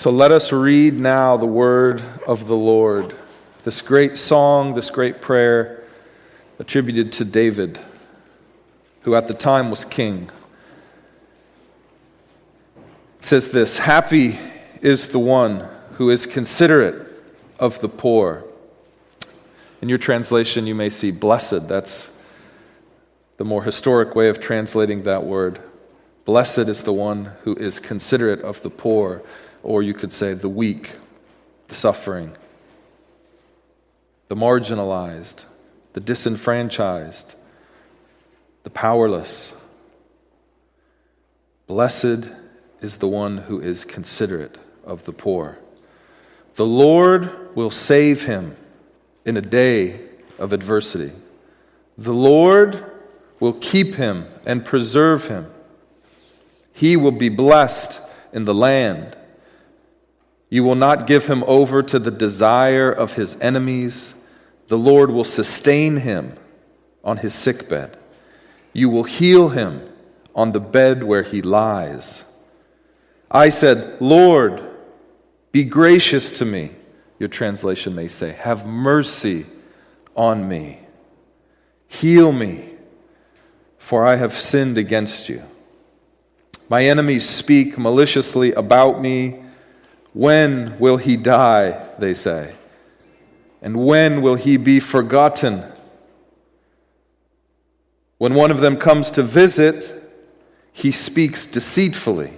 So let us read now the word of the Lord, this great song, this great prayer attributed to David, who at the time was king. It says this Happy is the one who is considerate of the poor. In your translation, you may see blessed. That's the more historic way of translating that word. Blessed is the one who is considerate of the poor or you could say the weak, the suffering, the marginalized, the disenfranchised, the powerless. Blessed is the one who is considerate of the poor. The Lord will save him in a day of adversity. The Lord will keep him and preserve him. He will be blessed in the land. You will not give him over to the desire of his enemies. The Lord will sustain him on his sickbed. You will heal him on the bed where he lies. I said, Lord, be gracious to me. Your translation may say, Have mercy on me. Heal me, for I have sinned against you. My enemies speak maliciously about me. When will he die? They say. And when will he be forgotten? When one of them comes to visit, he speaks deceitfully.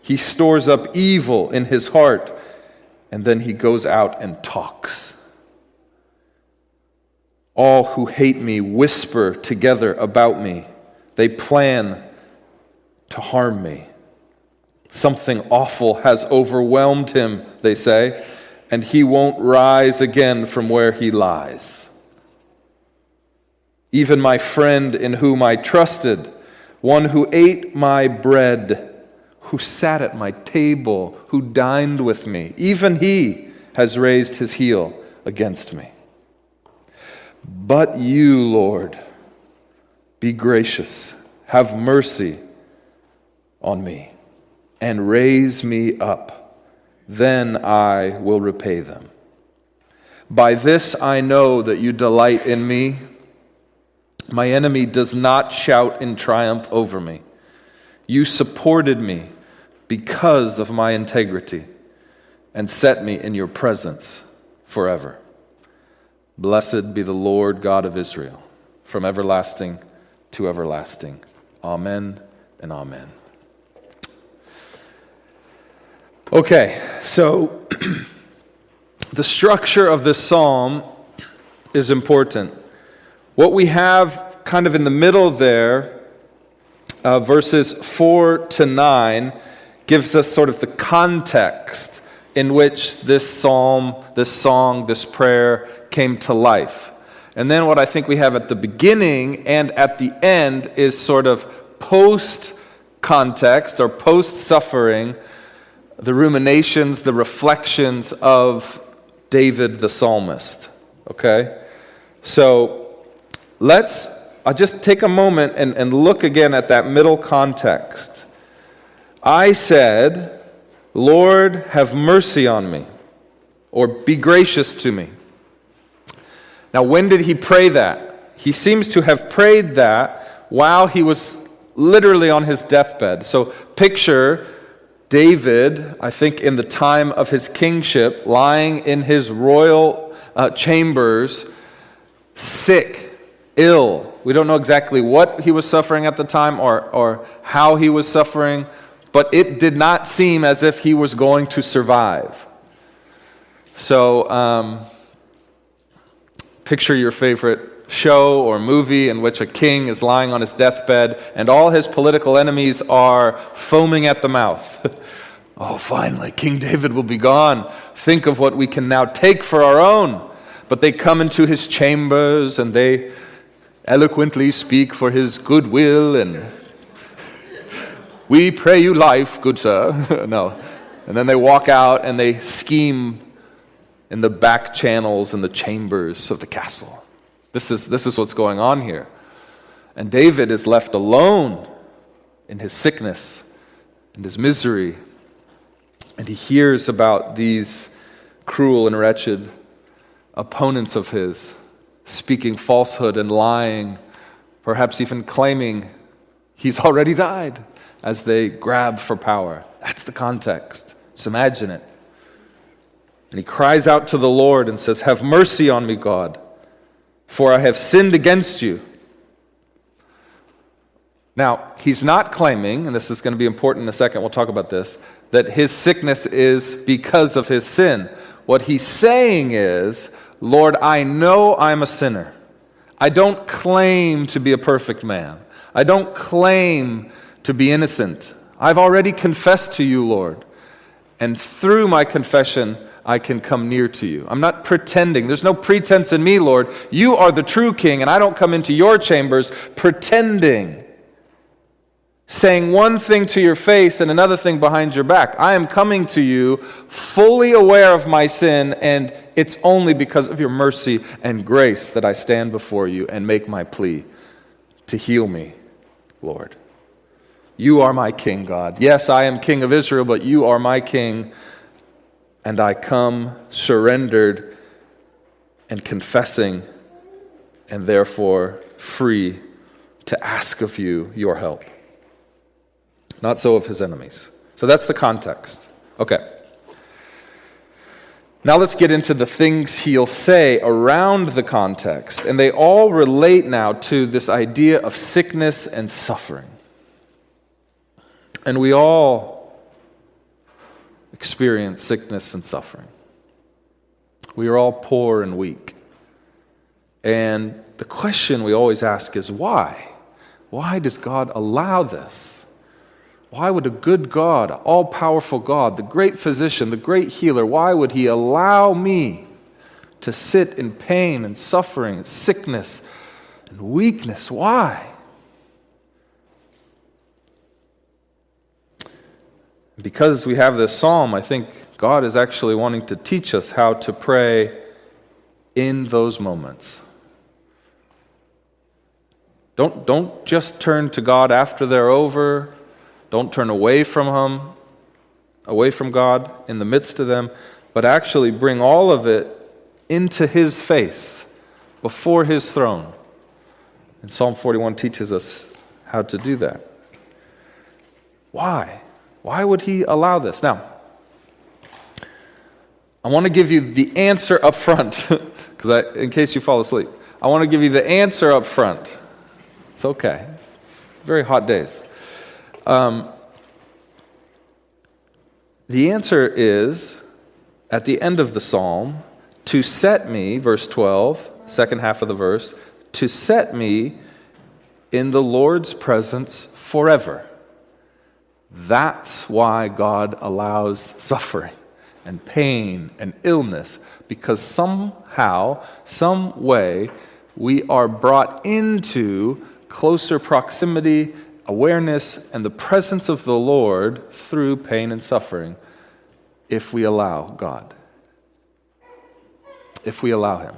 He stores up evil in his heart, and then he goes out and talks. All who hate me whisper together about me. They plan to harm me. Something awful has overwhelmed him, they say, and he won't rise again from where he lies. Even my friend in whom I trusted, one who ate my bread, who sat at my table, who dined with me, even he has raised his heel against me. But you, Lord, be gracious, have mercy on me and raise me up. Then I will repay them. By this I know that you delight in me. My enemy does not shout in triumph over me. You supported me because of my integrity and set me in your presence forever. Blessed be the Lord God of Israel, from everlasting to everlasting. Amen and amen. Okay, so the structure of this psalm is important. What we have kind of in the middle there, uh, verses 4 to 9, gives us sort of the context in which this psalm, this song, this prayer came to life. And then what I think we have at the beginning and at the end is sort of post context or post suffering the ruminations, the reflections of David the psalmist. Okay? So let's I'll just take a moment and, and look again at that middle context. I said, Lord, have mercy on me, or be gracious to me. Now, when did he pray that? He seems to have prayed that while he was literally on his deathbed. So, picture David, I think in the time of his kingship, lying in his royal uh, chambers, sick, ill. We don't know exactly what he was suffering at the time or, or how he was suffering, but it did not seem as if he was going to survive. So, um, picture your favorite show or movie in which a king is lying on his deathbed and all his political enemies are foaming at the mouth. oh, finally, King David will be gone. Think of what we can now take for our own. But they come into his chambers and they eloquently speak for his goodwill and we pray you life, good sir. no. And then they walk out and they scheme in the back channels and the chambers of the castle. This is, this is what's going on here. And David is left alone in his sickness and his misery. And he hears about these cruel and wretched opponents of his speaking falsehood and lying, perhaps even claiming he's already died as they grab for power. That's the context. So imagine it. And he cries out to the Lord and says, Have mercy on me, God, for I have sinned against you. Now, he's not claiming, and this is going to be important in a second, we'll talk about this, that his sickness is because of his sin. What he's saying is, Lord, I know I'm a sinner. I don't claim to be a perfect man. I don't claim to be innocent. I've already confessed to you, Lord. And through my confession, I can come near to you. I'm not pretending. There's no pretense in me, Lord. You are the true king, and I don't come into your chambers pretending saying one thing to your face and another thing behind your back. I am coming to you fully aware of my sin, and it's only because of your mercy and grace that I stand before you and make my plea to heal me, Lord. You are my king, God. Yes, I am king of Israel, but you are my king, and I come surrendered and confessing, and therefore free to ask of you your help. Not so of his enemies. So that's the context. Okay. Now let's get into the things he'll say around the context. And they all relate now to this idea of sickness and suffering. And we all experience sickness and suffering. We are all poor and weak. And the question we always ask is why? Why does God allow this? Why would a good God, all powerful God, the great physician, the great healer, why would He allow me to sit in pain and suffering sickness and weakness? Why? Because we have this psalm, I think God is actually wanting to teach us how to pray in those moments. Don't, don't just turn to God after they're over don't turn away from Him, away from God in the midst of them, but actually bring all of it into His face, before His throne. And Psalm 41 teaches us how to do that. Why? Why would He allow this? Now, I want to give you the answer up front, because in case you fall asleep, I want to give you the answer up front. It's okay. It's very hot days. Um, the answer is at the end of the psalm to set me, verse 12, second half of the verse, to set me in the Lord's presence forever. That's why God allows suffering and pain and illness, because somehow, some way, we are brought into closer proximity awareness and the presence of the Lord through pain and suffering if we allow God. If we allow Him.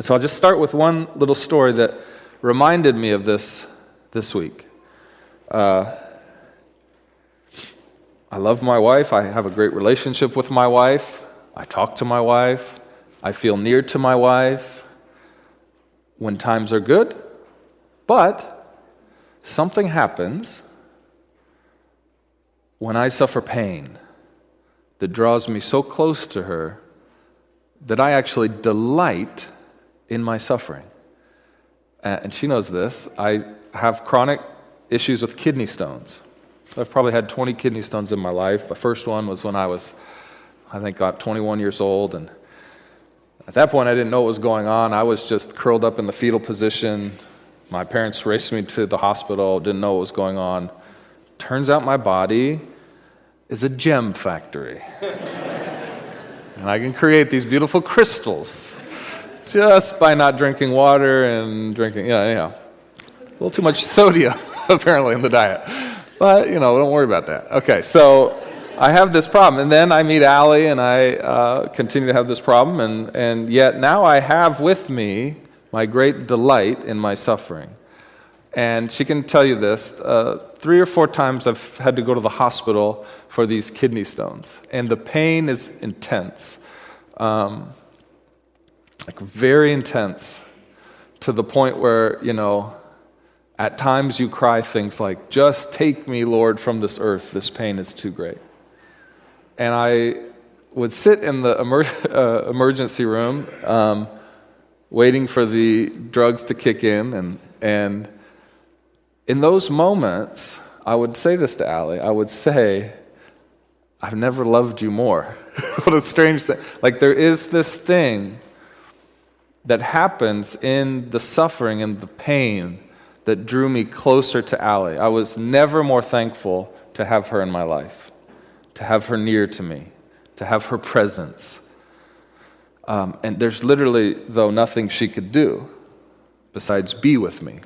so I'll just start with one little story that reminded me of this this week. Uh, I love my wife. I have a great relationship with my wife. I talk to my wife. I feel near to my wife when times are good. But Something happens when I suffer pain that draws me so close to her that I actually delight in my suffering. And she knows this. I have chronic issues with kidney stones. I've probably had 20 kidney stones in my life. The first one was when I was, I think, got 21 years old. And at that point, I didn't know what was going on. I was just curled up in the fetal position, my parents raced me to the hospital, didn't know what was going on. Turns out my body is a gem factory. and I can create these beautiful crystals just by not drinking water and drinking, yeah, anyhow. A little too much sodium, apparently, in the diet. But, you know, don't worry about that. Okay, so I have this problem. And then I meet Allie and I uh, continue to have this problem. And, and yet now I have with me my great delight in my suffering. And she can tell you this. Uh, three or four times I've had to go to the hospital for these kidney stones, and the pain is intense. Um, like very intense to the point where, you know, at times you cry things like, Just take me, Lord, from this earth. This pain is too great. And I would sit in the emer- uh, emergency room um, waiting for the drugs to kick in. And, and in those moments, I would say this to Allie. I would say, I've never loved you more. what a strange thing. Like, there is this thing that happens in the suffering and the pain that drew me closer to Allie. I was never more thankful to have her in my life, to have her near to me, to have her presence. Um, and there's literally, though, nothing she could do besides be with me.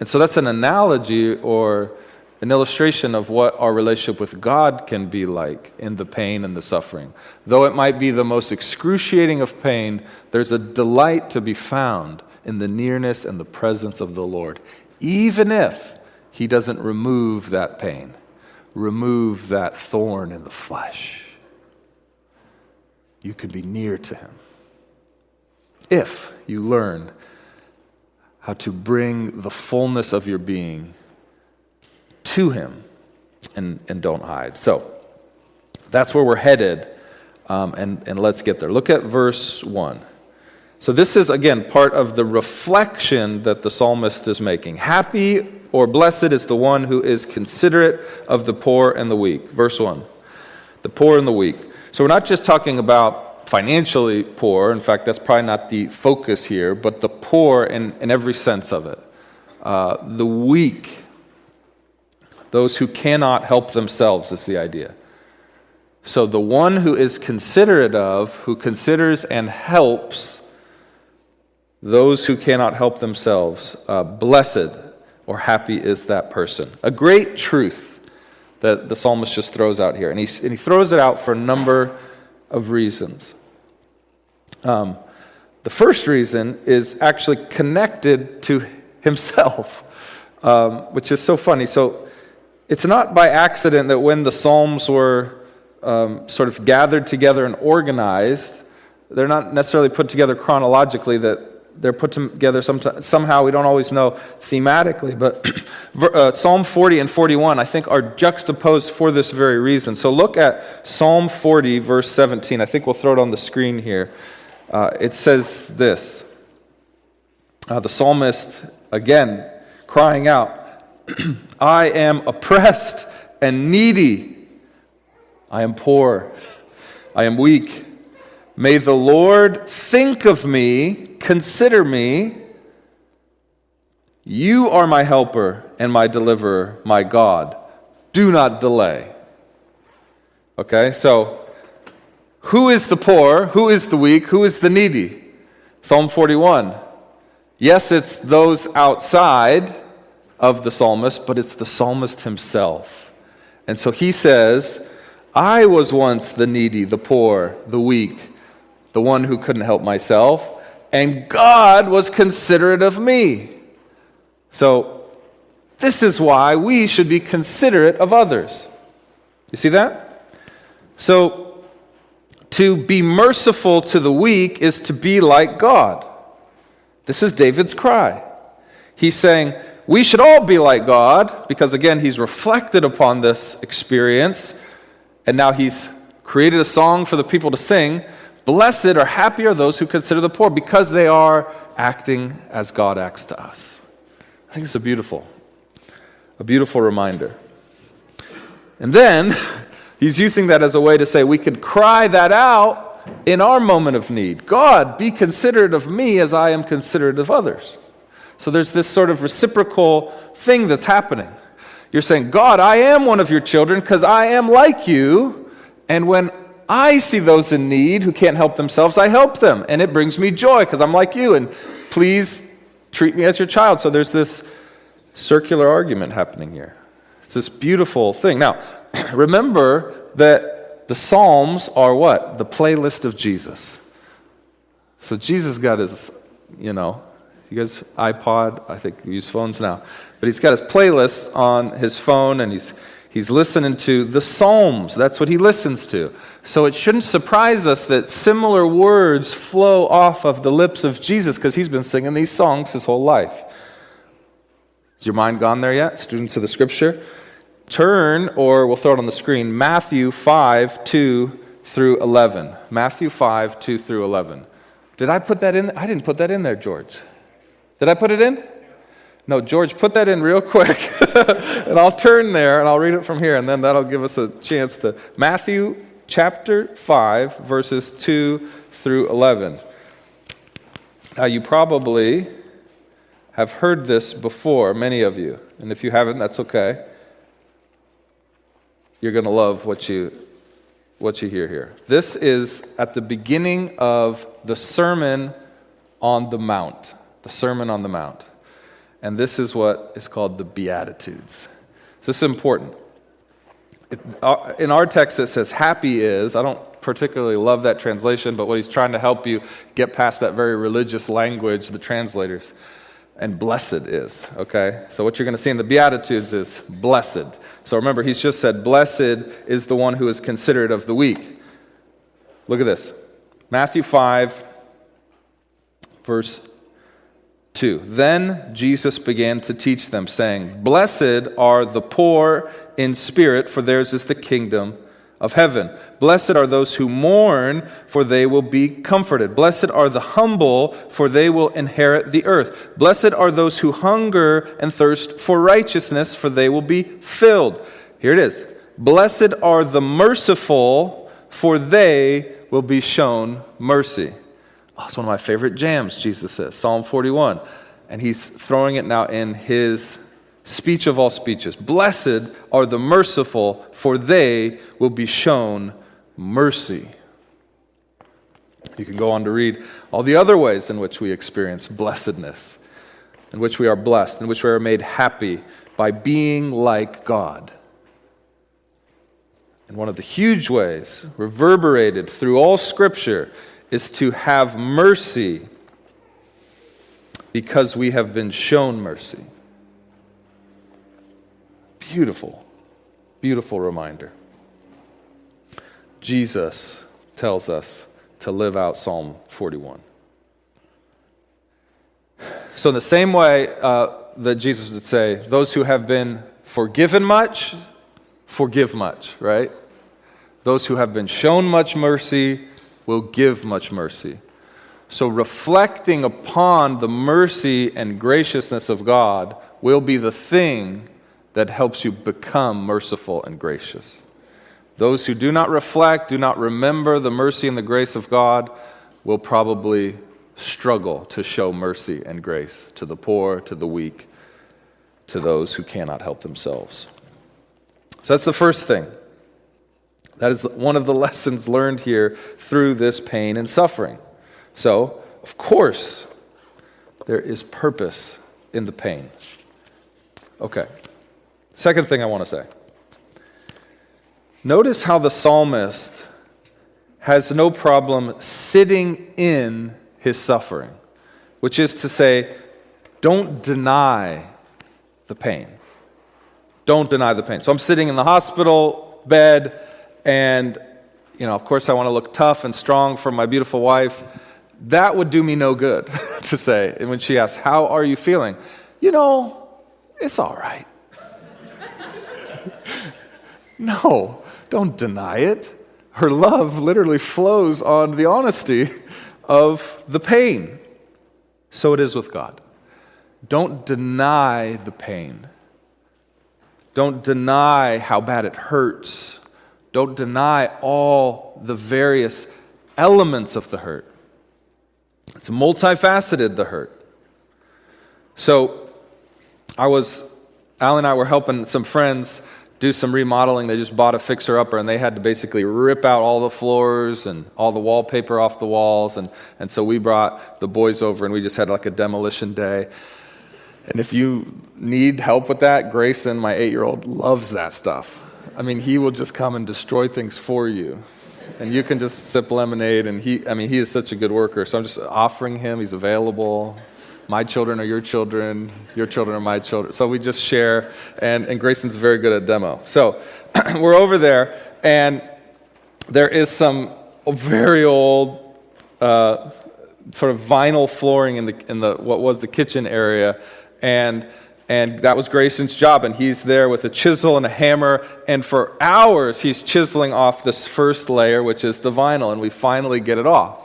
And so that's an analogy or an illustration of what our relationship with God can be like in the pain and the suffering. Though it might be the most excruciating of pain, there's a delight to be found in the nearness and the presence of the Lord, even if He doesn't remove that pain, remove that thorn in the flesh. You can be near to Him if you learn how to bring the fullness of your being to him and, and don't hide. So that's where we're headed, um, and, and let's get there. Look at verse 1. So, this is again part of the reflection that the psalmist is making. Happy or blessed is the one who is considerate of the poor and the weak. Verse 1. The poor and the weak. So, we're not just talking about financially poor. In fact, that's probably not the focus here, but the poor in, in every sense of it. Uh, the weak those who cannot help themselves is the idea. So the one who is considerate of, who considers and helps those who cannot help themselves, uh, blessed or happy is that person. A great truth that the psalmist just throws out here. And he, and he throws it out for a number of reasons. Um, the first reason is actually connected to himself, um, which is so funny. So it's not by accident that when the Psalms were um, sort of gathered together and organized, they're not necessarily put together chronologically, that they're put together somehow, we don't always know thematically, but uh, Psalm 40 and 41, I think, are juxtaposed for this very reason. So look at Psalm 40, verse 17. I think we'll throw it on the screen here. Uh, it says this uh, The psalmist, again, crying out, I am oppressed and needy. I am poor. I am weak. May the Lord think of me, consider me. You are my helper and my deliverer, my God. Do not delay. Okay, so who is the poor? Who is the weak? Who is the needy? Psalm 41. Yes, it's those outside of the psalmist, but it's the psalmist himself. And so he says, I was once the needy, the poor, the weak, the one who couldn't help myself, and God was considerate of me. So, this is why we should be considerate of others. You see that? So, to be merciful to the weak is to be like God. This is David's cry. He's saying, we should all be like God because, again, he's reflected upon this experience and now he's created a song for the people to sing. Blessed or happy are those who consider the poor because they are acting as God acts to us. I think it's a beautiful, a beautiful reminder. And then he's using that as a way to say we could cry that out in our moment of need. God, be considerate of me as I am considerate of others. So there's this sort of reciprocal thing that's happening. You're saying, God, I am one of your children because I am like you. And when I see those in need who can't help themselves, I help them. And it brings me joy because I'm like you. And please treat me as your child. So there's this circular argument happening here. It's this beautiful thing. Now, remember that the Psalms are what? The playlist of Jesus. So Jesus got his, you know, you guys, iPod, I think we use phones now. but he's got his playlist on his phone and he's, he's listening to the Psalms. That's what he listens to. So it shouldn't surprise us that similar words flow off of the lips of Jesus because he's been singing these songs his whole life. Is your mind gone there yet, students of the scripture? Turn, or we'll throw it on the screen, Matthew 5 2 through 11. Matthew 5 2 through 11. Did I put that in? I didn't put that in there, George. Did I put it in? No, George, put that in real quick. and I'll turn there and I'll read it from here, and then that'll give us a chance to. Matthew chapter 5, verses 2 through 11. Now, you probably have heard this before, many of you. And if you haven't, that's okay. You're going to love what you, what you hear here. This is at the beginning of the Sermon on the Mount. The Sermon on the Mount. And this is what is called the Beatitudes. So this is important. Uh, in our text, it says, happy is. I don't particularly love that translation, but what he's trying to help you get past that very religious language, the translators. And blessed is, okay? So what you're going to see in the Beatitudes is blessed. So remember, he's just said, blessed is the one who is considered of the weak. Look at this Matthew 5, verse 2. Then Jesus began to teach them, saying, Blessed are the poor in spirit, for theirs is the kingdom of heaven. Blessed are those who mourn, for they will be comforted. Blessed are the humble, for they will inherit the earth. Blessed are those who hunger and thirst for righteousness, for they will be filled. Here it is. Blessed are the merciful, for they will be shown mercy. Oh, it's one of my favorite jams, Jesus says, Psalm 41. And he's throwing it now in his speech of all speeches. Blessed are the merciful, for they will be shown mercy. You can go on to read all the other ways in which we experience blessedness, in which we are blessed, in which we are made happy by being like God. And one of the huge ways, reverberated through all Scripture, is to have mercy because we have been shown mercy. Beautiful, beautiful reminder. Jesus tells us to live out Psalm 41. So, in the same way uh, that Jesus would say, those who have been forgiven much, forgive much, right? Those who have been shown much mercy, will give much mercy. So, reflecting upon the mercy and graciousness of God will be the thing that helps you become merciful and gracious. Those who do not reflect, do not remember the mercy and the grace of God, will probably struggle to show mercy and grace to the poor, to the weak, to those who cannot help themselves. So, that's the first thing. That is one of the lessons learned here through this pain and suffering. So, of course, there is purpose in the pain. Okay. Second thing I want to say. Notice how the psalmist has no problem sitting in his suffering, which is to say, don't deny the pain. Don't deny the pain. So I'm sitting in the hospital bed and, you know, of course, I want to look tough and strong for my beautiful wife. That would do me no good to say. And when she asks, How are you feeling? You know, it's all right. no, don't deny it. Her love literally flows on the honesty of the pain. So it is with God. Don't deny the pain. Don't deny how bad it hurts. Don't deny all the various elements of the hurt. It's multifaceted, the hurt. So, I was, Al and I were helping some friends do some remodeling. They just bought a fixer upper and they had to basically rip out all the floors and all the wallpaper off the walls. And, and so we brought the boys over and we just had like a demolition day. And if you need help with that, Grayson, my eight year old, loves that stuff. I mean, he will just come and destroy things for you. And you can just sip lemonade. And he, I mean, he is such a good worker. So I'm just offering him, he's available. my children are your children, your children are my children. So we just share, and, and Grayson's very good at demo. So we're over there, and there is some very old uh, sort of vinyl flooring in the, in the what was the kitchen area, and and that was Grayson's job. And he's there with a chisel and a hammer. And for hours, he's chiseling off this first layer, which is the vinyl. And we finally get it off.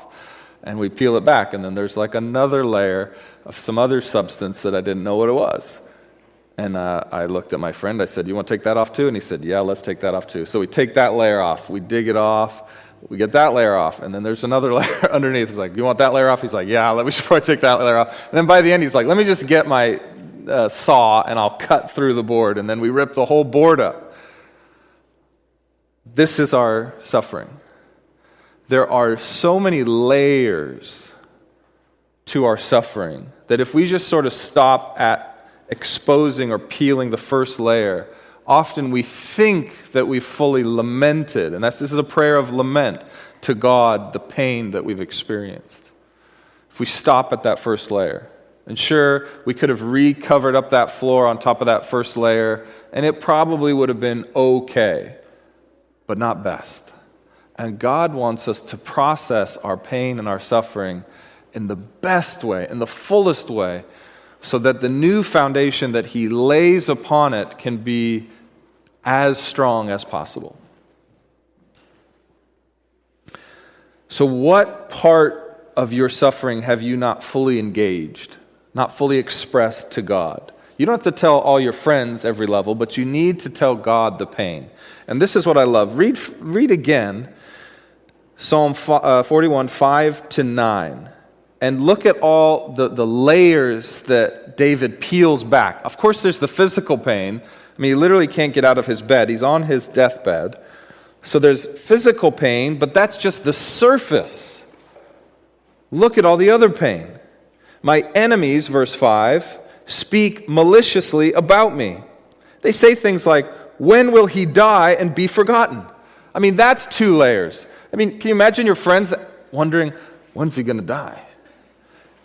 And we peel it back. And then there's like another layer of some other substance that I didn't know what it was. And uh, I looked at my friend. I said, You want to take that off too? And he said, Yeah, let's take that off too. So we take that layer off. We dig it off. We get that layer off. And then there's another layer underneath. He's like, You want that layer off? He's like, Yeah, let me should probably take that layer off. And then by the end, he's like, Let me just get my uh, saw and I'll cut through the board. And then we rip the whole board up. This is our suffering. There are so many layers to our suffering that if we just sort of stop at exposing or peeling the first layer, often we think that we've fully lamented. And that's, this is a prayer of lament to God, the pain that we've experienced. If we stop at that first layer. And sure, we could have recovered up that floor on top of that first layer, and it probably would have been okay, but not best. And God wants us to process our pain and our suffering in the best way, in the fullest way, so that the new foundation that He lays upon it can be as strong as possible. So, what part of your suffering have you not fully engaged? Not fully expressed to God. You don't have to tell all your friends every level, but you need to tell God the pain. And this is what I love. Read, read again Psalm uh, 41, 5 to 9, and look at all the, the layers that David peels back. Of course, there's the physical pain. I mean, he literally can't get out of his bed, he's on his deathbed. So there's physical pain, but that's just the surface. Look at all the other pain. My enemies, verse 5, speak maliciously about me. They say things like, When will he die and be forgotten? I mean, that's two layers. I mean, can you imagine your friends wondering, When's he going to die?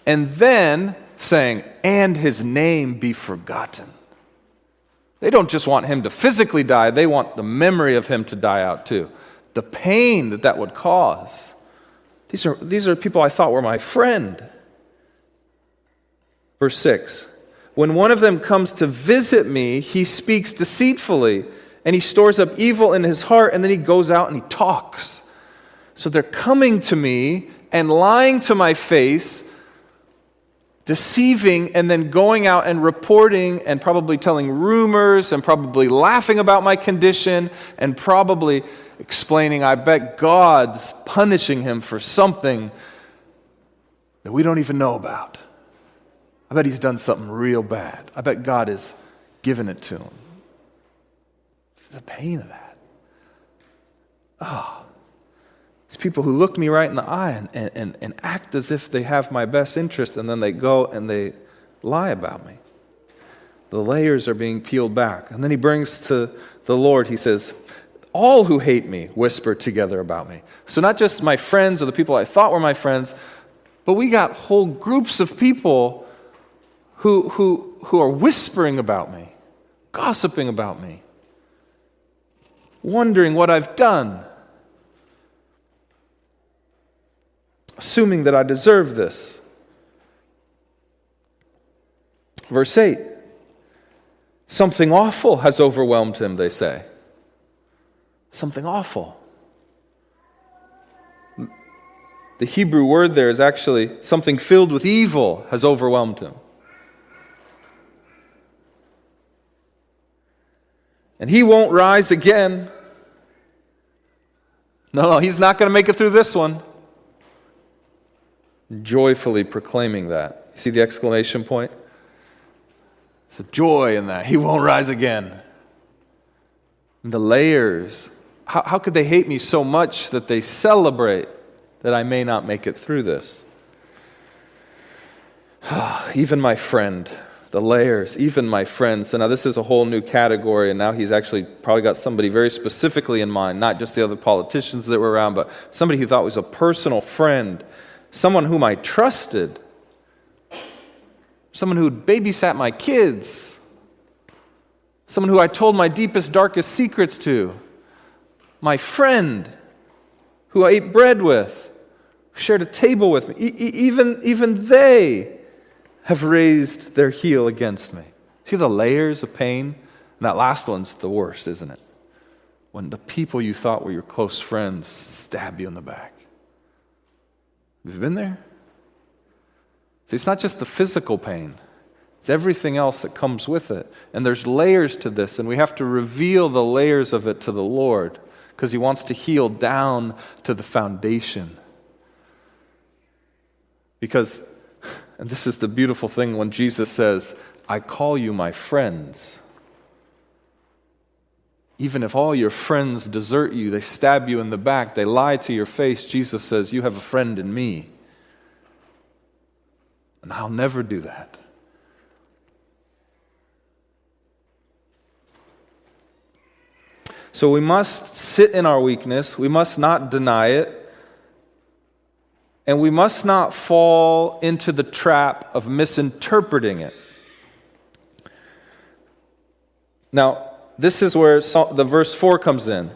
And then saying, And his name be forgotten. They don't just want him to physically die, they want the memory of him to die out too. The pain that that would cause. These are, these are people I thought were my friend. Verse 6 When one of them comes to visit me, he speaks deceitfully, and he stores up evil in his heart, and then he goes out and he talks. So they're coming to me and lying to my face, deceiving, and then going out and reporting and probably telling rumors and probably laughing about my condition and probably explaining, I bet God's punishing him for something that we don't even know about. I bet he's done something real bad. I bet God has given it to him. The pain of that. Oh, these people who look me right in the eye and, and, and act as if they have my best interest, and then they go and they lie about me. The layers are being peeled back. And then he brings to the Lord, he says, All who hate me whisper together about me. So, not just my friends or the people I thought were my friends, but we got whole groups of people who, who, who are whispering about me, gossiping about me, wondering what I've done, assuming that I deserve this. Verse 8 Something awful has overwhelmed him, they say. Something awful. The Hebrew word there is actually something filled with evil has overwhelmed him. And he won't rise again. No, no, he's not going to make it through this one. Joyfully proclaiming that. See the exclamation point? It's a joy in that. He won't rise again. And the layers. How, how could they hate me so much that they celebrate that I may not make it through this? Even my friend the layers, even my friends. So now this is a whole new category, and now he's actually probably got somebody very specifically in mind, not just the other politicians that were around, but somebody he thought was a personal friend, someone whom I trusted. someone who'd babysat my kids, someone who I told my deepest, darkest secrets to, my friend who I ate bread with, shared a table with me. E- even, even they have raised their heel against me. See the layers of pain? And that last one's the worst, isn't it? When the people you thought were your close friends stab you in the back. Have you been there? See, it's not just the physical pain, it's everything else that comes with it. And there's layers to this, and we have to reveal the layers of it to the Lord because He wants to heal down to the foundation. Because, and this is the beautiful thing when Jesus says, I call you my friends. Even if all your friends desert you, they stab you in the back, they lie to your face, Jesus says, You have a friend in me. And I'll never do that. So we must sit in our weakness, we must not deny it, and we must not fall into the trap of misinterpreting it. Now, this is where the verse 4 comes in.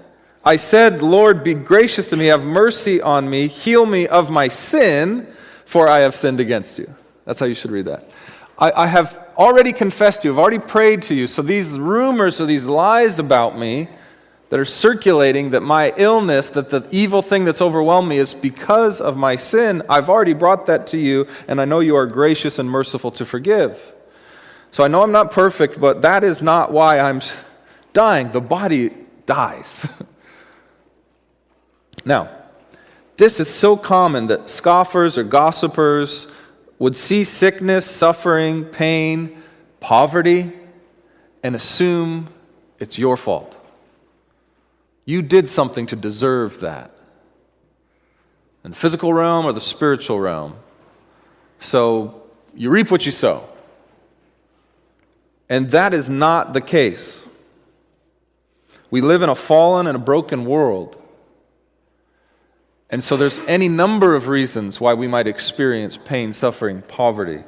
I said, Lord, be gracious to me, have mercy on me, heal me of my sin, for I have sinned against you. That's how you should read that. I, I have already confessed to you, I've already prayed to you. So these rumors or these lies about me that are circulating that my illness, that the evil thing that's overwhelmed me is because of my sin, I've already brought that to you, and I know you are gracious and merciful to forgive. So I know I'm not perfect, but that is not why I'm dying. The body dies. now, this is so common that scoffers or gossipers would see sickness, suffering, pain, poverty, and assume it's your fault. You did something to deserve that. In the physical realm or the spiritual realm. So you reap what you sow. And that is not the case. We live in a fallen and a broken world. And so there's any number of reasons why we might experience pain, suffering, poverty.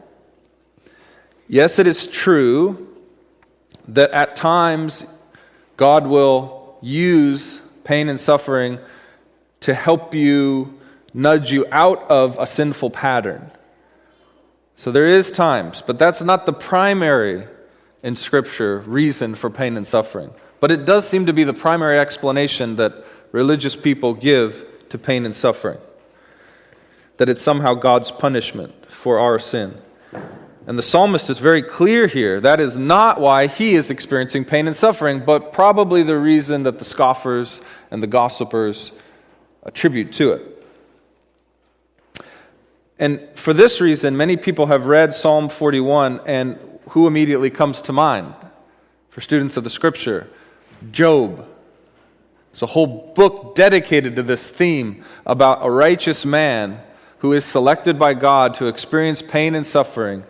Yes, it is true that at times God will use pain and suffering to help you nudge you out of a sinful pattern. So there is times, but that's not the primary in scripture reason for pain and suffering. But it does seem to be the primary explanation that religious people give to pain and suffering. That it's somehow God's punishment for our sin. And the psalmist is very clear here. That is not why he is experiencing pain and suffering, but probably the reason that the scoffers and the gossipers attribute to it. And for this reason, many people have read Psalm 41, and who immediately comes to mind for students of the scripture? Job. It's a whole book dedicated to this theme about a righteous man who is selected by God to experience pain and suffering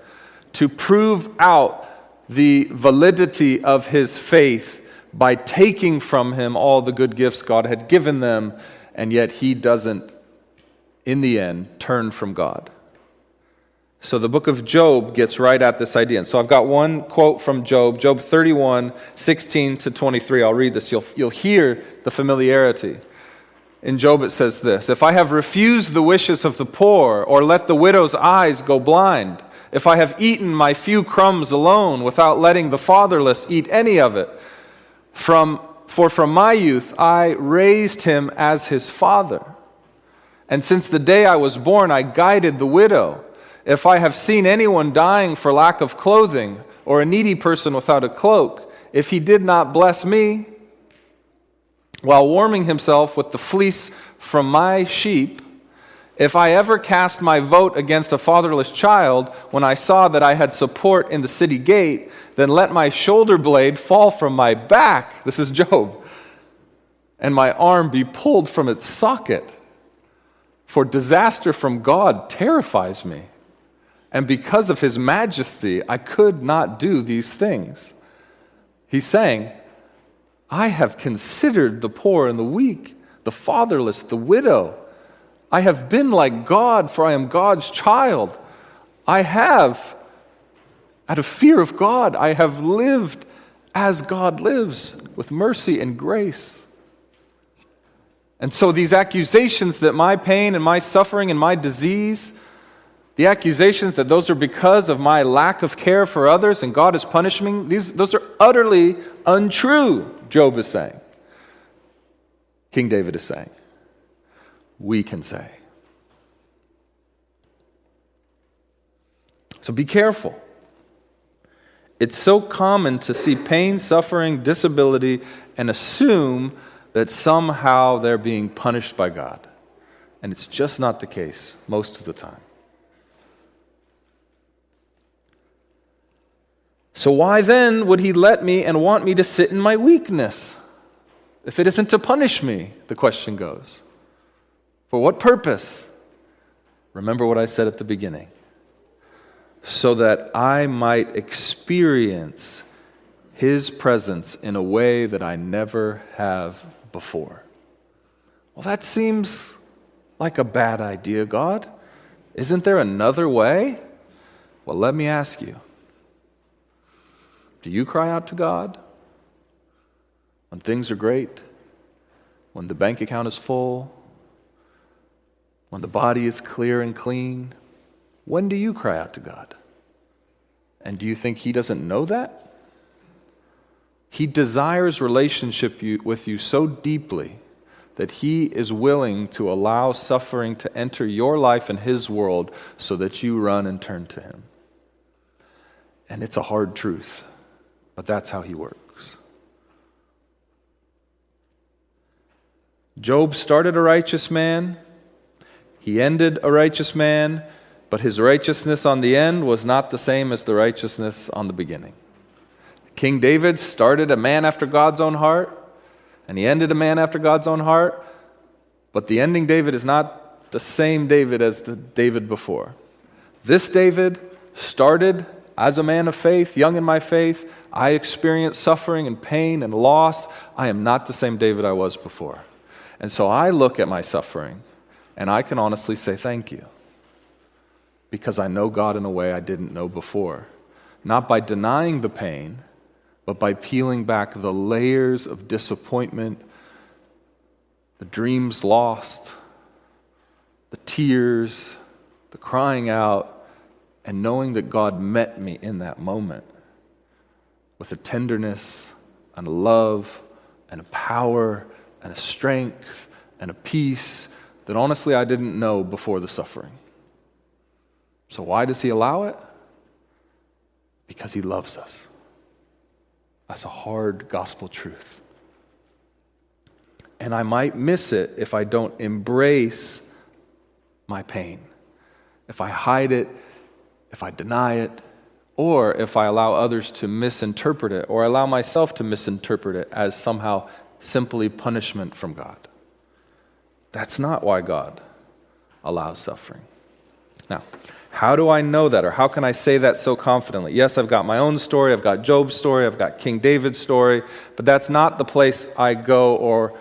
to prove out the validity of his faith by taking from him all the good gifts God had given them, and yet he doesn't, in the end, turn from God. So the book of Job gets right at this idea. And so I've got one quote from Job, Job 31, 16 to 23. I'll read this. You'll, you'll hear the familiarity. In Job, it says this If I have refused the wishes of the poor, or let the widow's eyes go blind, if I have eaten my few crumbs alone without letting the fatherless eat any of it. From, for from my youth I raised him as his father. And since the day I was born, I guided the widow. If I have seen anyone dying for lack of clothing, or a needy person without a cloak, if he did not bless me, while warming himself with the fleece from my sheep, if I ever cast my vote against a fatherless child when I saw that I had support in the city gate, then let my shoulder blade fall from my back. This is Job. And my arm be pulled from its socket. For disaster from God terrifies me. And because of his majesty, I could not do these things. He's saying, I have considered the poor and the weak, the fatherless, the widow I have been like God, for I am God's child. I have Out of fear of God, I have lived as God lives, with mercy and grace. And so these accusations that my pain and my suffering and my disease, the accusations that those are because of my lack of care for others and God is punishing me, these, those are utterly untrue, Job is saying. King David is saying. We can say. So be careful. It's so common to see pain, suffering, disability, and assume that somehow they're being punished by God. And it's just not the case most of the time. So, why then would he let me and want me to sit in my weakness? If it isn't to punish me, the question goes. For what purpose? Remember what I said at the beginning. So that I might experience his presence in a way that I never have before. Well, that seems like a bad idea, God. Isn't there another way? Well, let me ask you Do you cry out to God when things are great? When the bank account is full? When the body is clear and clean? When do you cry out to God? And do you think He doesn't know that? He desires relationship with you so deeply that He is willing to allow suffering to enter your life and His world so that you run and turn to Him. And it's a hard truth, but that's how He works. Job started a righteous man, he ended a righteous man, but his righteousness on the end was not the same as the righteousness on the beginning. King David started a man after God's own heart, and he ended a man after God's own heart, but the ending David is not the same David as the David before. This David started as a man of faith, young in my faith. I experienced suffering and pain and loss. I am not the same David I was before. And so I look at my suffering and I can honestly say thank you because I know God in a way I didn't know before. Not by denying the pain, but by peeling back the layers of disappointment, the dreams lost, the tears, the crying out, and knowing that God met me in that moment with a tenderness and a love and a power and a strength and a peace that honestly I didn't know before the suffering. So, why does He allow it? Because He loves us. That's a hard gospel truth. And I might miss it if I don't embrace my pain, if I hide it, if I deny it, or if I allow others to misinterpret it, or allow myself to misinterpret it as somehow simply punishment from God. That's not why God allows suffering. Now, how do I know that, or how can I say that so confidently? Yes, I've got my own story, I've got Job's story, I've got King David's story, but that's not the place I go, or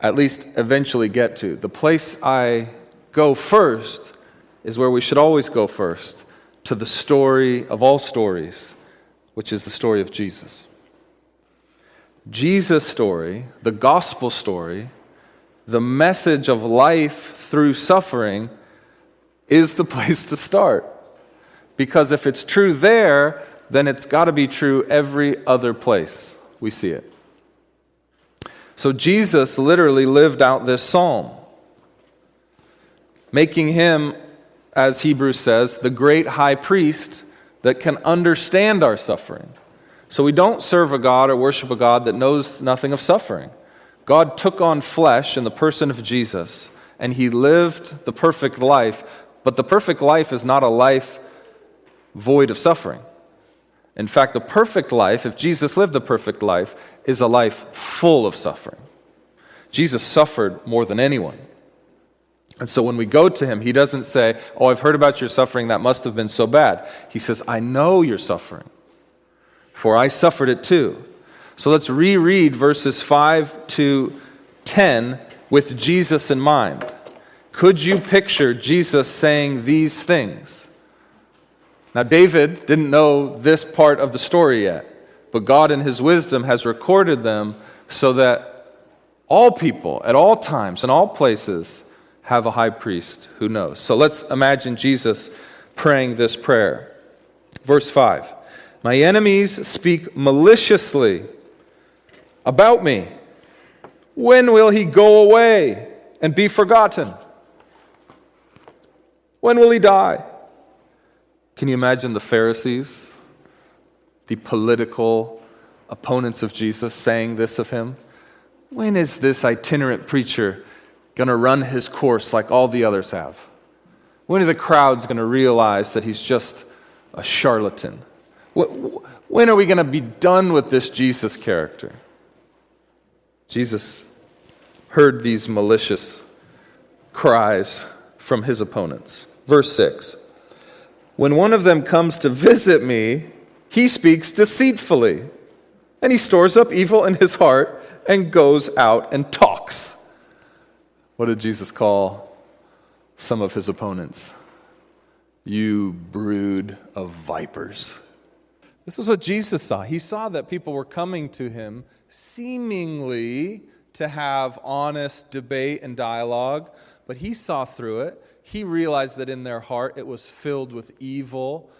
at least eventually get to. The place I go first is where we should always go first to the story of all stories, which is the story of Jesus. Jesus' story, the gospel story, the message of life through suffering is the place to start. Because if it's true there, then it's got to be true every other place we see it. So Jesus literally lived out this psalm, making him, as Hebrews says, the great high priest that can understand our suffering. So we don't serve a God or worship a God that knows nothing of suffering. God took on flesh in the person of Jesus, and he lived the perfect life but the perfect life is not a life void of suffering. In fact, the perfect life, if Jesus lived the perfect life, is a life full of suffering. Jesus suffered more than anyone. And so when we go to him, he doesn't say, Oh, I've heard about your suffering, that must have been so bad. He says, I know you're suffering, for I suffered it too. So let's reread verses 5 to 10 with Jesus in mind. Could you picture Jesus saying these things? Now, David didn't know this part of the story yet, but God, in his wisdom, has recorded them so that all people, at all times, in all places, have a high priest who knows. So let's imagine Jesus praying this prayer. Verse 5 My enemies speak maliciously about me. When will he go away and be forgotten? When will he die? Can you imagine the Pharisees, the political opponents of Jesus, saying this of him? When is this itinerant preacher going to run his course like all the others have? When are the crowds going to realize that he's just a charlatan? When are we going to be done with this Jesus character? Jesus heard these malicious cries from his opponents. Verse 6 When one of them comes to visit me, he speaks deceitfully, and he stores up evil in his heart and goes out and talks. What did Jesus call some of his opponents? You brood of vipers. This is what Jesus saw. He saw that people were coming to him seemingly to have honest debate and dialogue, but he saw through it. He realized that in their heart it was filled with evil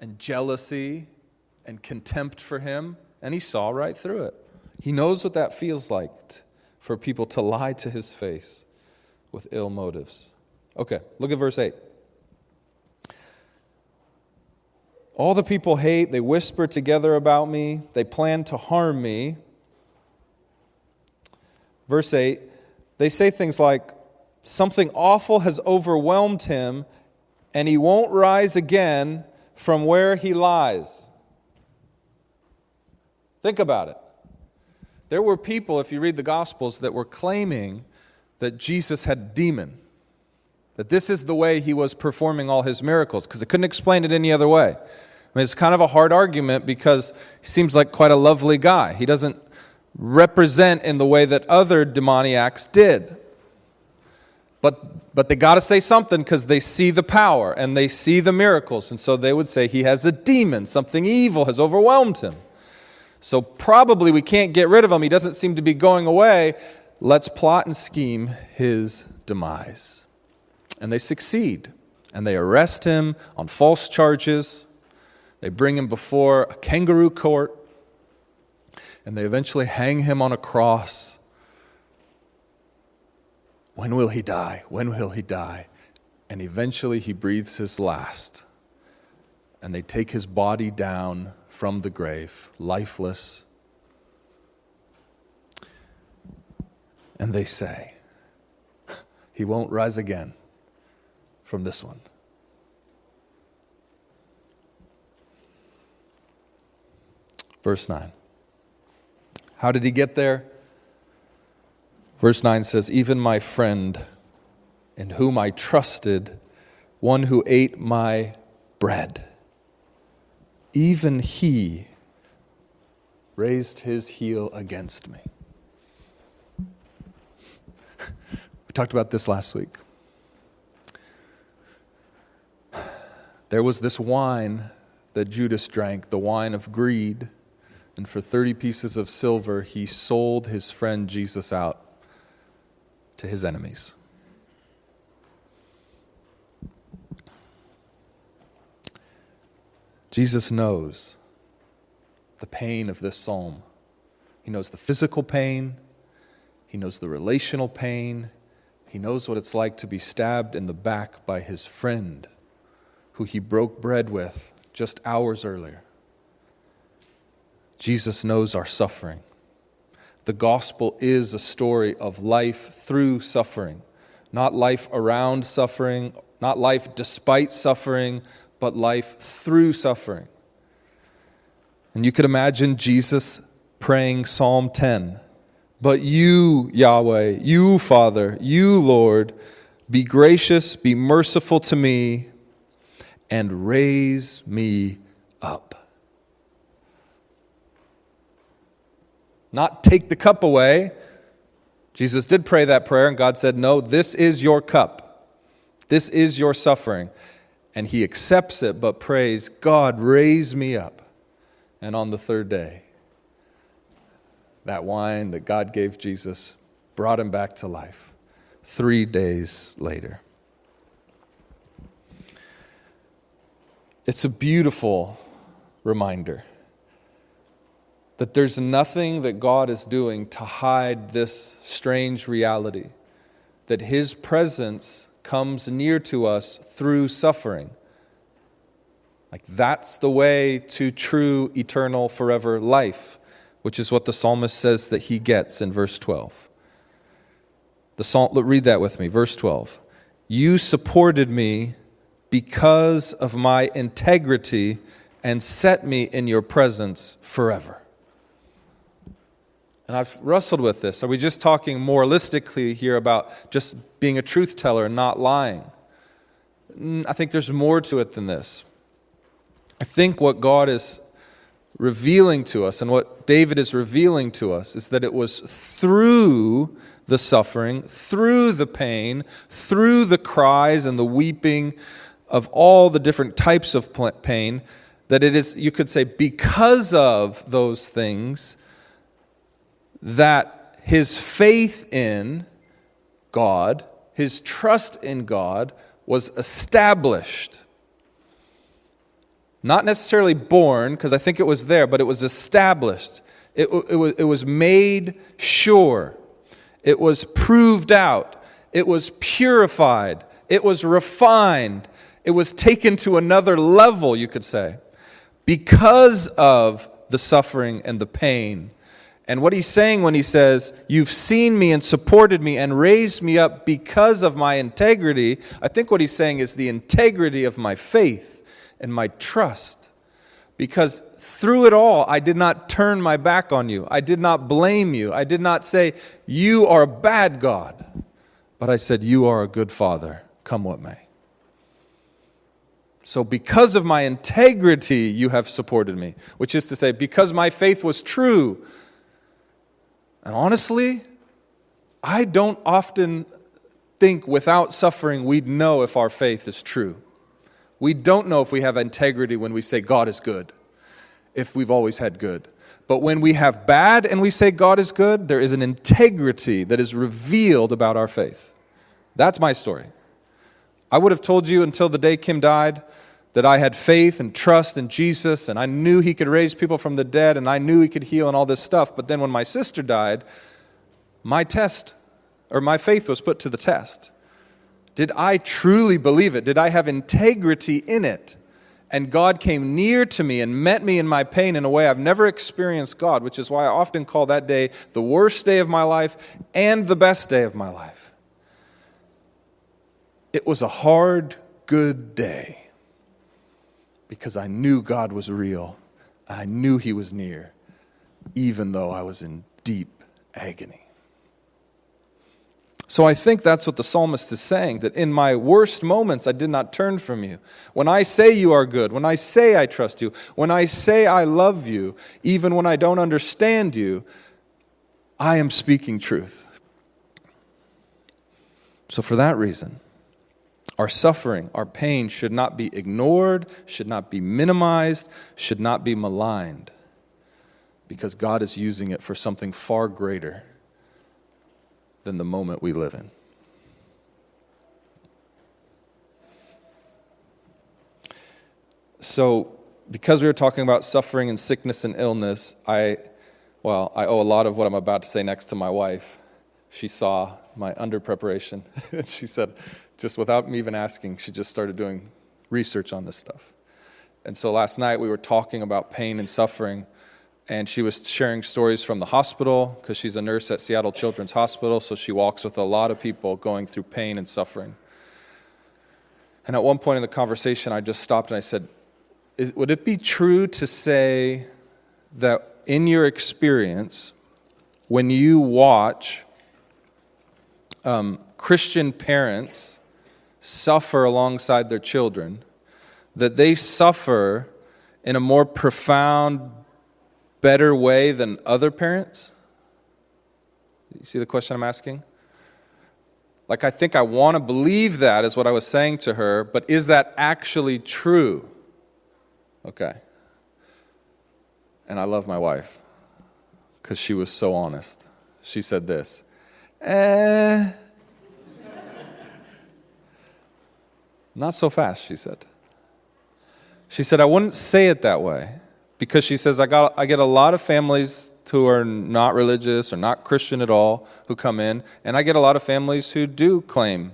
and jealousy and contempt for him, and he saw right through it. He knows what that feels like for people to lie to his face with ill motives. Okay, look at verse 8. All the people hate, they whisper together about me, they plan to harm me. Verse 8, they say things like, Something awful has overwhelmed him, and he won't rise again from where he lies. Think about it. There were people, if you read the Gospels, that were claiming that Jesus had a demon, that this is the way he was performing all his miracles, because they couldn't explain it any other way. I mean, it's kind of a hard argument because he seems like quite a lovely guy. He doesn't represent in the way that other demoniacs did. But, but they got to say something because they see the power and they see the miracles. And so they would say he has a demon, something evil has overwhelmed him. So probably we can't get rid of him. He doesn't seem to be going away. Let's plot and scheme his demise. And they succeed. And they arrest him on false charges. They bring him before a kangaroo court. And they eventually hang him on a cross when will he die? When will he die? And eventually he breathes his last. And they take his body down from the grave, lifeless. And they say, He won't rise again from this one. Verse 9. How did he get there? Verse 9 says, Even my friend, in whom I trusted, one who ate my bread, even he raised his heel against me. We talked about this last week. There was this wine that Judas drank, the wine of greed, and for 30 pieces of silver, he sold his friend Jesus out to his enemies. Jesus knows the pain of this psalm. He knows the physical pain, he knows the relational pain, he knows what it's like to be stabbed in the back by his friend who he broke bread with just hours earlier. Jesus knows our suffering. The gospel is a story of life through suffering, not life around suffering, not life despite suffering, but life through suffering. And you could imagine Jesus praying Psalm 10 But you, Yahweh, you, Father, you, Lord, be gracious, be merciful to me, and raise me up. Not take the cup away. Jesus did pray that prayer, and God said, No, this is your cup. This is your suffering. and he accepts it, but prays, God, raise me up. And on the third day, that wine that God gave Jesus brought him back to life three days later. It's a beautiful reminder that there's nothing that God is doing to hide this strange reality that His presence comes near to us through suffering. Like that's the way to true, eternal, forever life, which is what the psalmist says that he gets in verse 12. The psalm, read that with me, verse 12. You supported me because of my integrity and set me in your presence forever. And I've wrestled with this. Are we just talking moralistically here about just being a truth teller and not lying? I think there's more to it than this. I think what God is revealing to us and what David is revealing to us is that it was through the suffering, through the pain, through the cries and the weeping of all the different types of pain that it is, you could say, because of those things that his faith in God, his trust in God, was established. Not necessarily born, because I think it was there, but it was established. It, it, was, it was made sure. It was proved out. It was purified. It was refined. It was taken to another level, you could say, because of the suffering and the pain and what he's saying when he says, You've seen me and supported me and raised me up because of my integrity, I think what he's saying is the integrity of my faith and my trust. Because through it all, I did not turn my back on you. I did not blame you. I did not say, You are a bad God. But I said, You are a good Father. Come what may. So, because of my integrity, you have supported me, which is to say, because my faith was true, and honestly, I don't often think without suffering we'd know if our faith is true. We don't know if we have integrity when we say God is good, if we've always had good. But when we have bad and we say God is good, there is an integrity that is revealed about our faith. That's my story. I would have told you until the day Kim died that I had faith and trust in Jesus and I knew He could raise people from the dead and I knew He could heal and all this stuff. But then when my sister died, my test or my faith was put to the test. Did I truly believe it? Did I have integrity in it? And God came near to me and met me in my pain in a way I've never experienced God, which is why I often call that day the worst day of my life and the best day of my life. It was a hard, good day because I knew God was real. I knew He was near, even though I was in deep agony. So I think that's what the psalmist is saying that in my worst moments, I did not turn from you. When I say you are good, when I say I trust you, when I say I love you, even when I don't understand you, I am speaking truth. So for that reason, our suffering, our pain should not be ignored, should not be minimized, should not be maligned, because God is using it for something far greater than the moment we live in. So, because we were talking about suffering and sickness and illness, I, well, I owe a lot of what I'm about to say next to my wife. She saw my under preparation. And she said, just without me even asking, she just started doing research on this stuff. And so last night we were talking about pain and suffering, and she was sharing stories from the hospital because she's a nurse at Seattle Children's Hospital, so she walks with a lot of people going through pain and suffering. And at one point in the conversation, I just stopped and I said, Would it be true to say that in your experience, when you watch um, Christian parents suffer alongside their children, that they suffer in a more profound, better way than other parents? You see the question I'm asking? Like, I think I want to believe that, is what I was saying to her, but is that actually true? Okay. And I love my wife because she was so honest. She said this Eh. Not so fast, she said. She said, I wouldn't say it that way because she says, I, got, I get a lot of families who are not religious or not Christian at all who come in, and I get a lot of families who do claim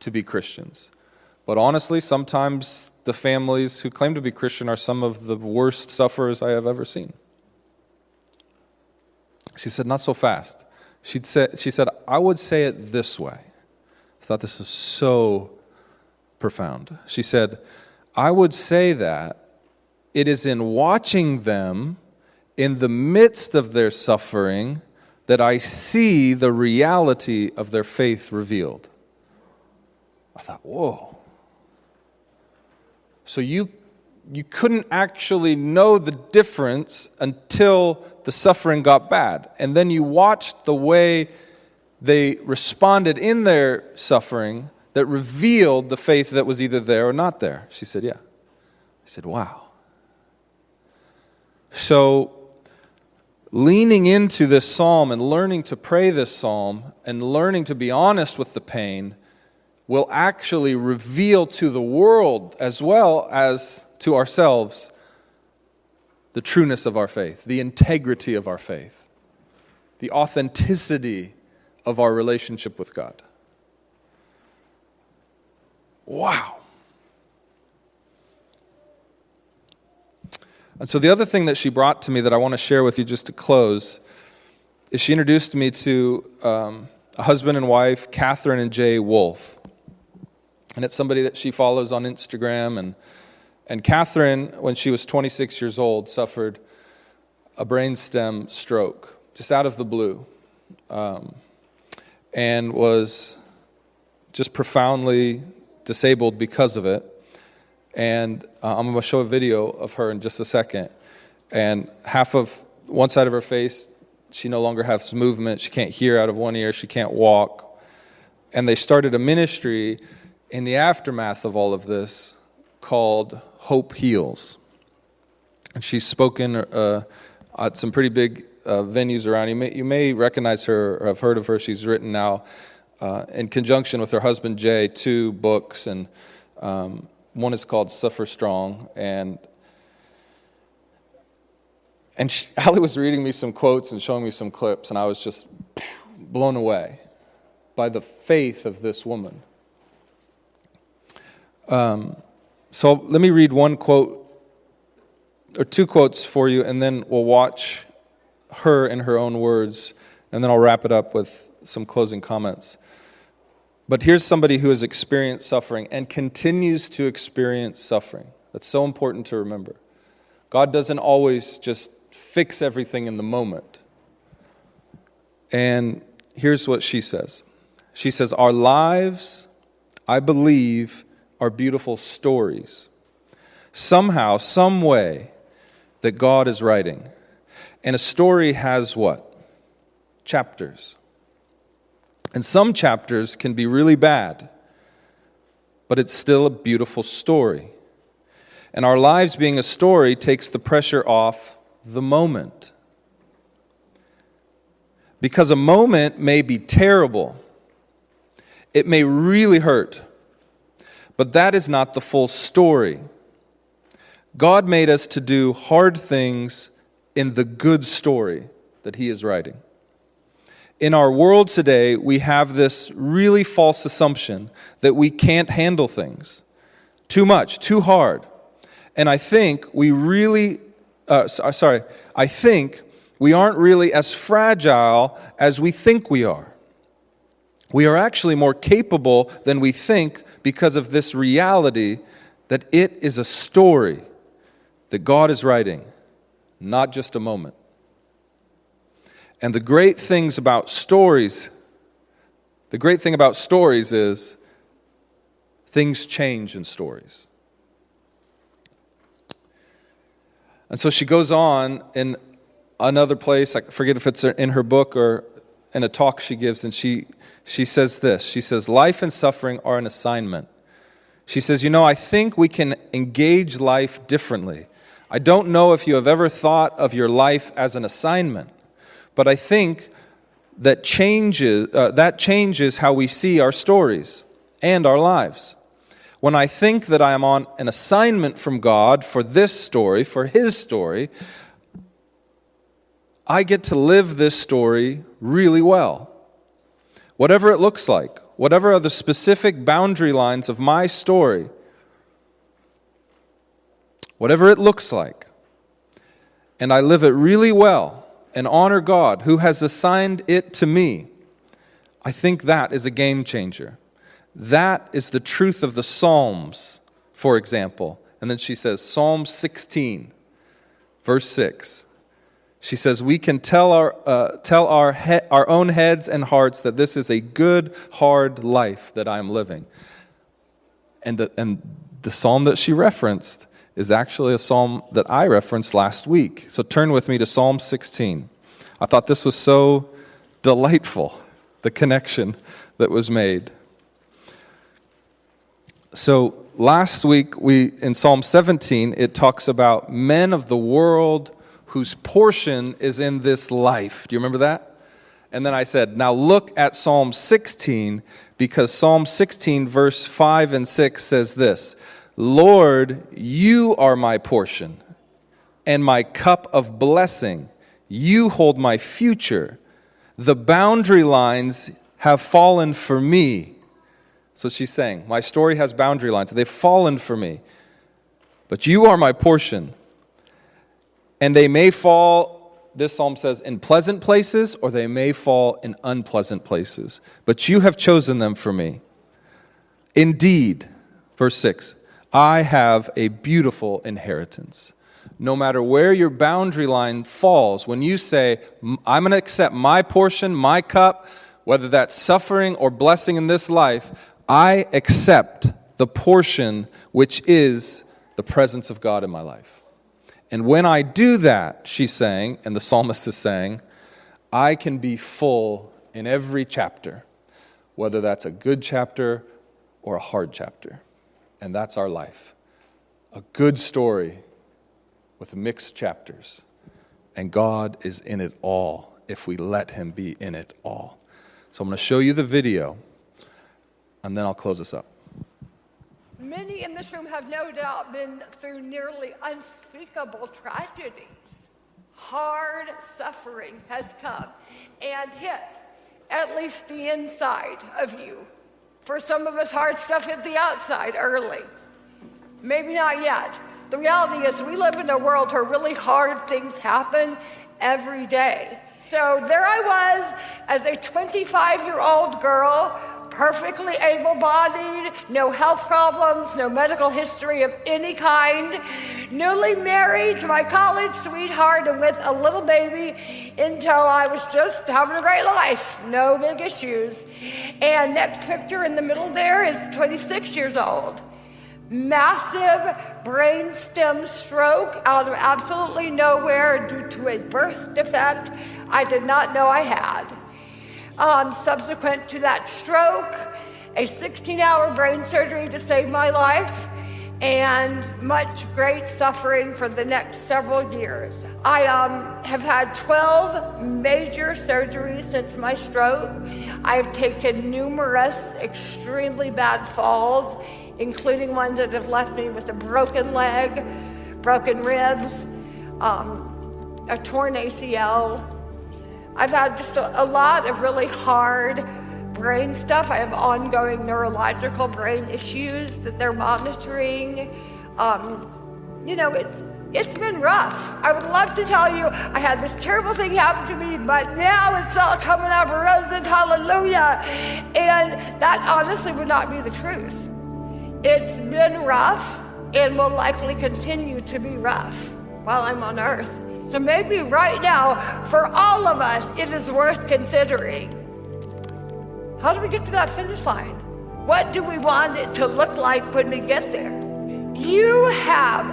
to be Christians. But honestly, sometimes the families who claim to be Christian are some of the worst sufferers I have ever seen. She said, Not so fast. She'd say, she said, I would say it this way. I thought this was so profound. She said, I would say that it is in watching them in the midst of their suffering that I see the reality of their faith revealed. I thought, whoa. So you, you couldn't actually know the difference until the suffering got bad. And then you watched the way they responded in their suffering that revealed the faith that was either there or not there. She said, Yeah. I said, Wow. So, leaning into this psalm and learning to pray this psalm and learning to be honest with the pain will actually reveal to the world as well as to ourselves the trueness of our faith, the integrity of our faith, the authenticity of our relationship with God. Wow. And so, the other thing that she brought to me that I want to share with you just to close is she introduced me to um, a husband and wife, Katherine and Jay Wolf. And it's somebody that she follows on Instagram. And, and Katherine, when she was 26 years old, suffered a brainstem stroke just out of the blue um, and was just profoundly disabled because of it. And uh, I'm going to show a video of her in just a second. And half of one side of her face, she no longer has movement. She can't hear out of one ear. She can't walk. And they started a ministry in the aftermath of all of this called Hope Heals. And she's spoken uh, at some pretty big uh, venues around. You may, you may recognize her or have heard of her. She's written now, uh, in conjunction with her husband Jay, two books. And um, one is called Suffer Strong. And and she, Allie was reading me some quotes and showing me some clips, and I was just blown away by the faith of this woman. Um, so let me read one quote or two quotes for you, and then we'll watch her in her own words, and then I'll wrap it up with some closing comments. But here's somebody who has experienced suffering and continues to experience suffering. That's so important to remember. God doesn't always just fix everything in the moment. And here's what she says She says, Our lives, I believe, are beautiful stories. Somehow, some way that God is writing. And a story has what? Chapters. And some chapters can be really bad, but it's still a beautiful story. And our lives being a story takes the pressure off the moment. Because a moment may be terrible, it may really hurt. But that is not the full story. God made us to do hard things in the good story that He is writing. In our world today, we have this really false assumption that we can't handle things too much, too hard. And I think we really, uh, uh sorry, I think we aren't really as fragile as we think we are. We are actually more capable than we think because of this reality that it is a story that God is writing, not just a moment. And the great things about stories, the great thing about stories is things change in stories. And so she goes on in another place, I forget if it's in her book or in a talk she gives, and she, she says this She says, Life and suffering are an assignment. She says, You know, I think we can engage life differently. I don't know if you have ever thought of your life as an assignment, but I think that changes, uh, that changes how we see our stories and our lives. When I think that I am on an assignment from God for this story, for His story, I get to live this story really well. Whatever it looks like, whatever are the specific boundary lines of my story, whatever it looks like, and I live it really well and honor God who has assigned it to me, I think that is a game changer. That is the truth of the Psalms, for example. And then she says, Psalm 16, verse 6. She says, We can tell our, uh, tell our, he- our own heads and hearts that this is a good, hard life that I am living. And the, and the psalm that she referenced is actually a psalm that I referenced last week. So turn with me to Psalm 16. I thought this was so delightful, the connection that was made. So last week we in Psalm 17 it talks about men of the world whose portion is in this life. Do you remember that? And then I said, now look at Psalm 16 because Psalm 16 verse 5 and 6 says this. Lord, you are my portion and my cup of blessing. You hold my future. The boundary lines have fallen for me. So she's saying, My story has boundary lines. They've fallen for me. But you are my portion. And they may fall, this psalm says, in pleasant places, or they may fall in unpleasant places. But you have chosen them for me. Indeed, verse 6 I have a beautiful inheritance. No matter where your boundary line falls, when you say, I'm going to accept my portion, my cup, whether that's suffering or blessing in this life, I accept the portion which is the presence of God in my life. And when I do that, she's saying, and the psalmist is saying, I can be full in every chapter, whether that's a good chapter or a hard chapter and that's our life. A good story with mixed chapters. And God is in it all if we let Him be in it all. So I'm going to show you the video, and then I'll close this up. Many in this room have no doubt been through nearly unspeakable tragedies. Hard suffering has come and hit at least the inside of you. For some of us, hard stuff hit the outside early. Maybe not yet. The reality is, we live in a world where really hard things happen every day. So there I was as a 25 year old girl perfectly able bodied, no health problems, no medical history of any kind, newly married to my college sweetheart, and with a little baby in tow. I was just having a great life, no big issues. And next picture in the middle there is 26 years old. Massive brainstem stroke out of absolutely nowhere due to a birth defect I did not know I had. Um, subsequent to that stroke, a 16 hour brain surgery to save my life, and much great suffering for the next several years. I um, have had 12 major surgeries since my stroke. I've taken numerous extremely bad falls, including ones that have left me with a broken leg, broken ribs, um, a torn ACL, I've had just a, a lot of really hard brain stuff. I have ongoing neurological brain issues that they're monitoring. Um, you know, it's it's been rough. I would love to tell you I had this terrible thing happen to me, but now it's all coming out roses, hallelujah. And that honestly would not be the truth. It's been rough and will likely continue to be rough while I'm on earth. So maybe right now, for all of us, it is worth considering. How do we get to that finish line? What do we want it to look like when we get there? You have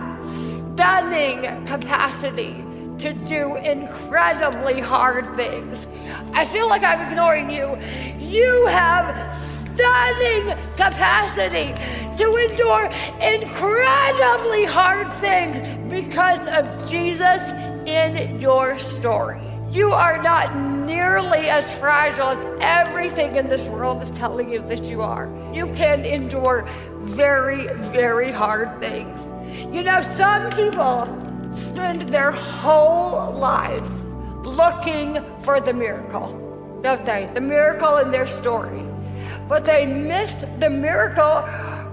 stunning capacity to do incredibly hard things. I feel like I'm ignoring you. You have stunning capacity to endure incredibly hard things because of Jesus in your story. You are not nearly as fragile as everything in this world is telling you that you are. You can endure very, very hard things. You know, some people spend their whole lives looking for the miracle, don't they? The miracle in their story. But they miss the miracle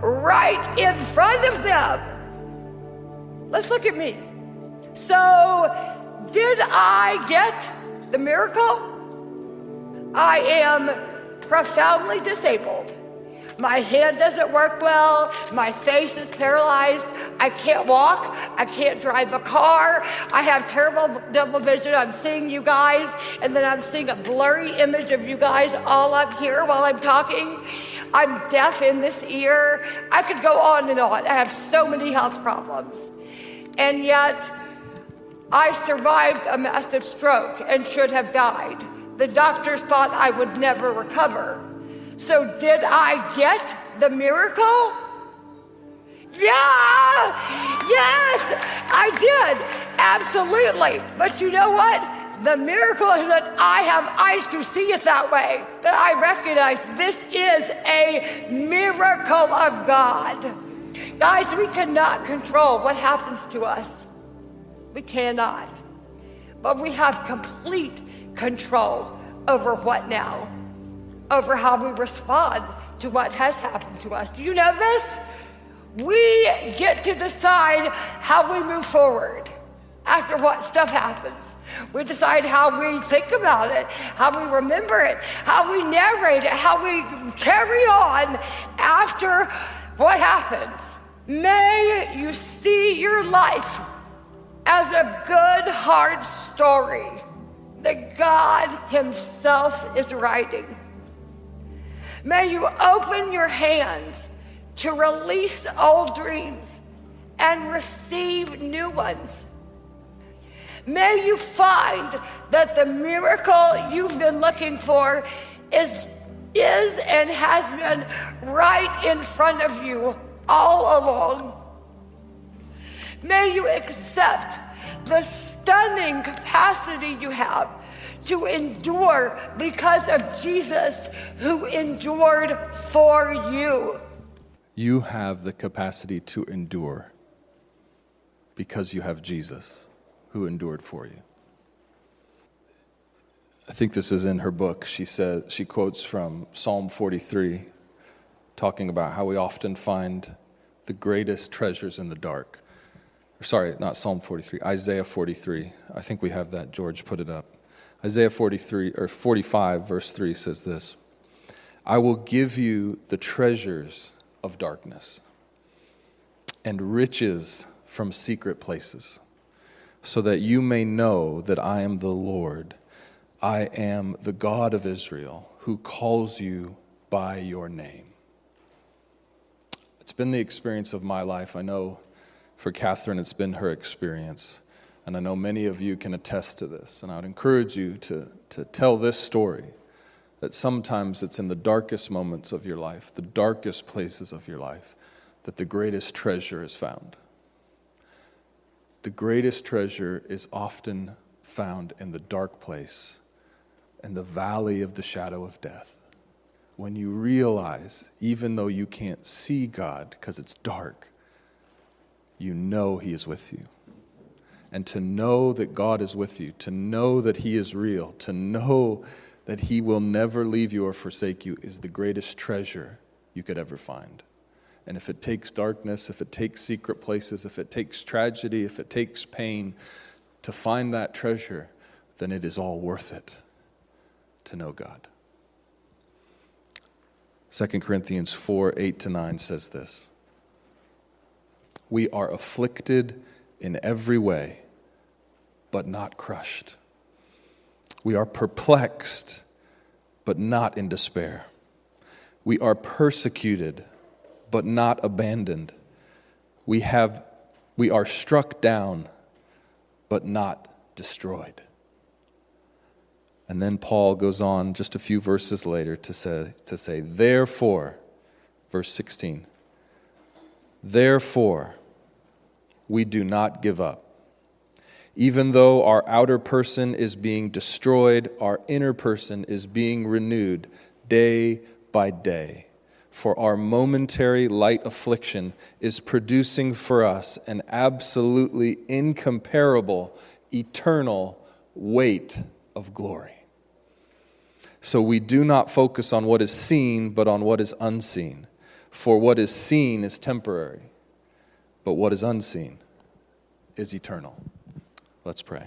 right in front of them. Let's look at me. So, did I get the miracle? I am profoundly disabled. My hand doesn't work well. My face is paralyzed. I can't walk. I can't drive a car. I have terrible double vision. I'm seeing you guys, and then I'm seeing a blurry image of you guys all up here while I'm talking. I'm deaf in this ear. I could go on and on. I have so many health problems. And yet, I survived a massive stroke and should have died. The doctors thought I would never recover. So, did I get the miracle? Yeah! Yes, I did. Absolutely. But you know what? The miracle is that I have eyes to see it that way, that I recognize this is a miracle of God. Guys, we cannot control what happens to us. We cannot. But we have complete control over what now? over how we respond to what has happened to us. Do you know this? We get to decide how we move forward after what stuff happens. We decide how we think about it, how we remember it, how we narrate it, how we carry on after what happens. May you see your life as a good, hard story that God Himself is writing. May you open your hands to release old dreams and receive new ones. May you find that the miracle you've been looking for is, is and has been right in front of you all along. May you accept the stunning capacity you have to endure because of Jesus who endured for you. You have the capacity to endure because you have Jesus who endured for you. I think this is in her book. She says she quotes from Psalm 43 talking about how we often find the greatest treasures in the dark. Sorry, not Psalm 43, Isaiah 43. I think we have that. George put it up. Isaiah 43 or 45 verse 3 says this. I will give you the treasures of darkness and riches from secret places so that you may know that I am the Lord. I am the God of Israel who calls you by your name. It's been the experience of my life. I know for Katherine, it's been her experience. And I know many of you can attest to this. And I would encourage you to, to tell this story that sometimes it's in the darkest moments of your life, the darkest places of your life, that the greatest treasure is found. The greatest treasure is often found in the dark place, in the valley of the shadow of death. When you realize, even though you can't see God because it's dark, you know He is with you and to know that God is with you, to know that He is real, to know that He will never leave you or forsake you is the greatest treasure you could ever find. And if it takes darkness, if it takes secret places, if it takes tragedy, if it takes pain to find that treasure, then it is all worth it to know God. 2 Corinthians 4 8 to 9 says this We are afflicted in every way but not crushed. We are perplexed, but not in despair. We are persecuted, but not abandoned. We, have, we are struck down, but not destroyed. And then Paul goes on just a few verses later to say, to say Therefore, verse 16, therefore, we do not give up. Even though our outer person is being destroyed, our inner person is being renewed day by day. For our momentary light affliction is producing for us an absolutely incomparable, eternal weight of glory. So we do not focus on what is seen, but on what is unseen. For what is seen is temporary, but what is unseen is eternal. Let's pray.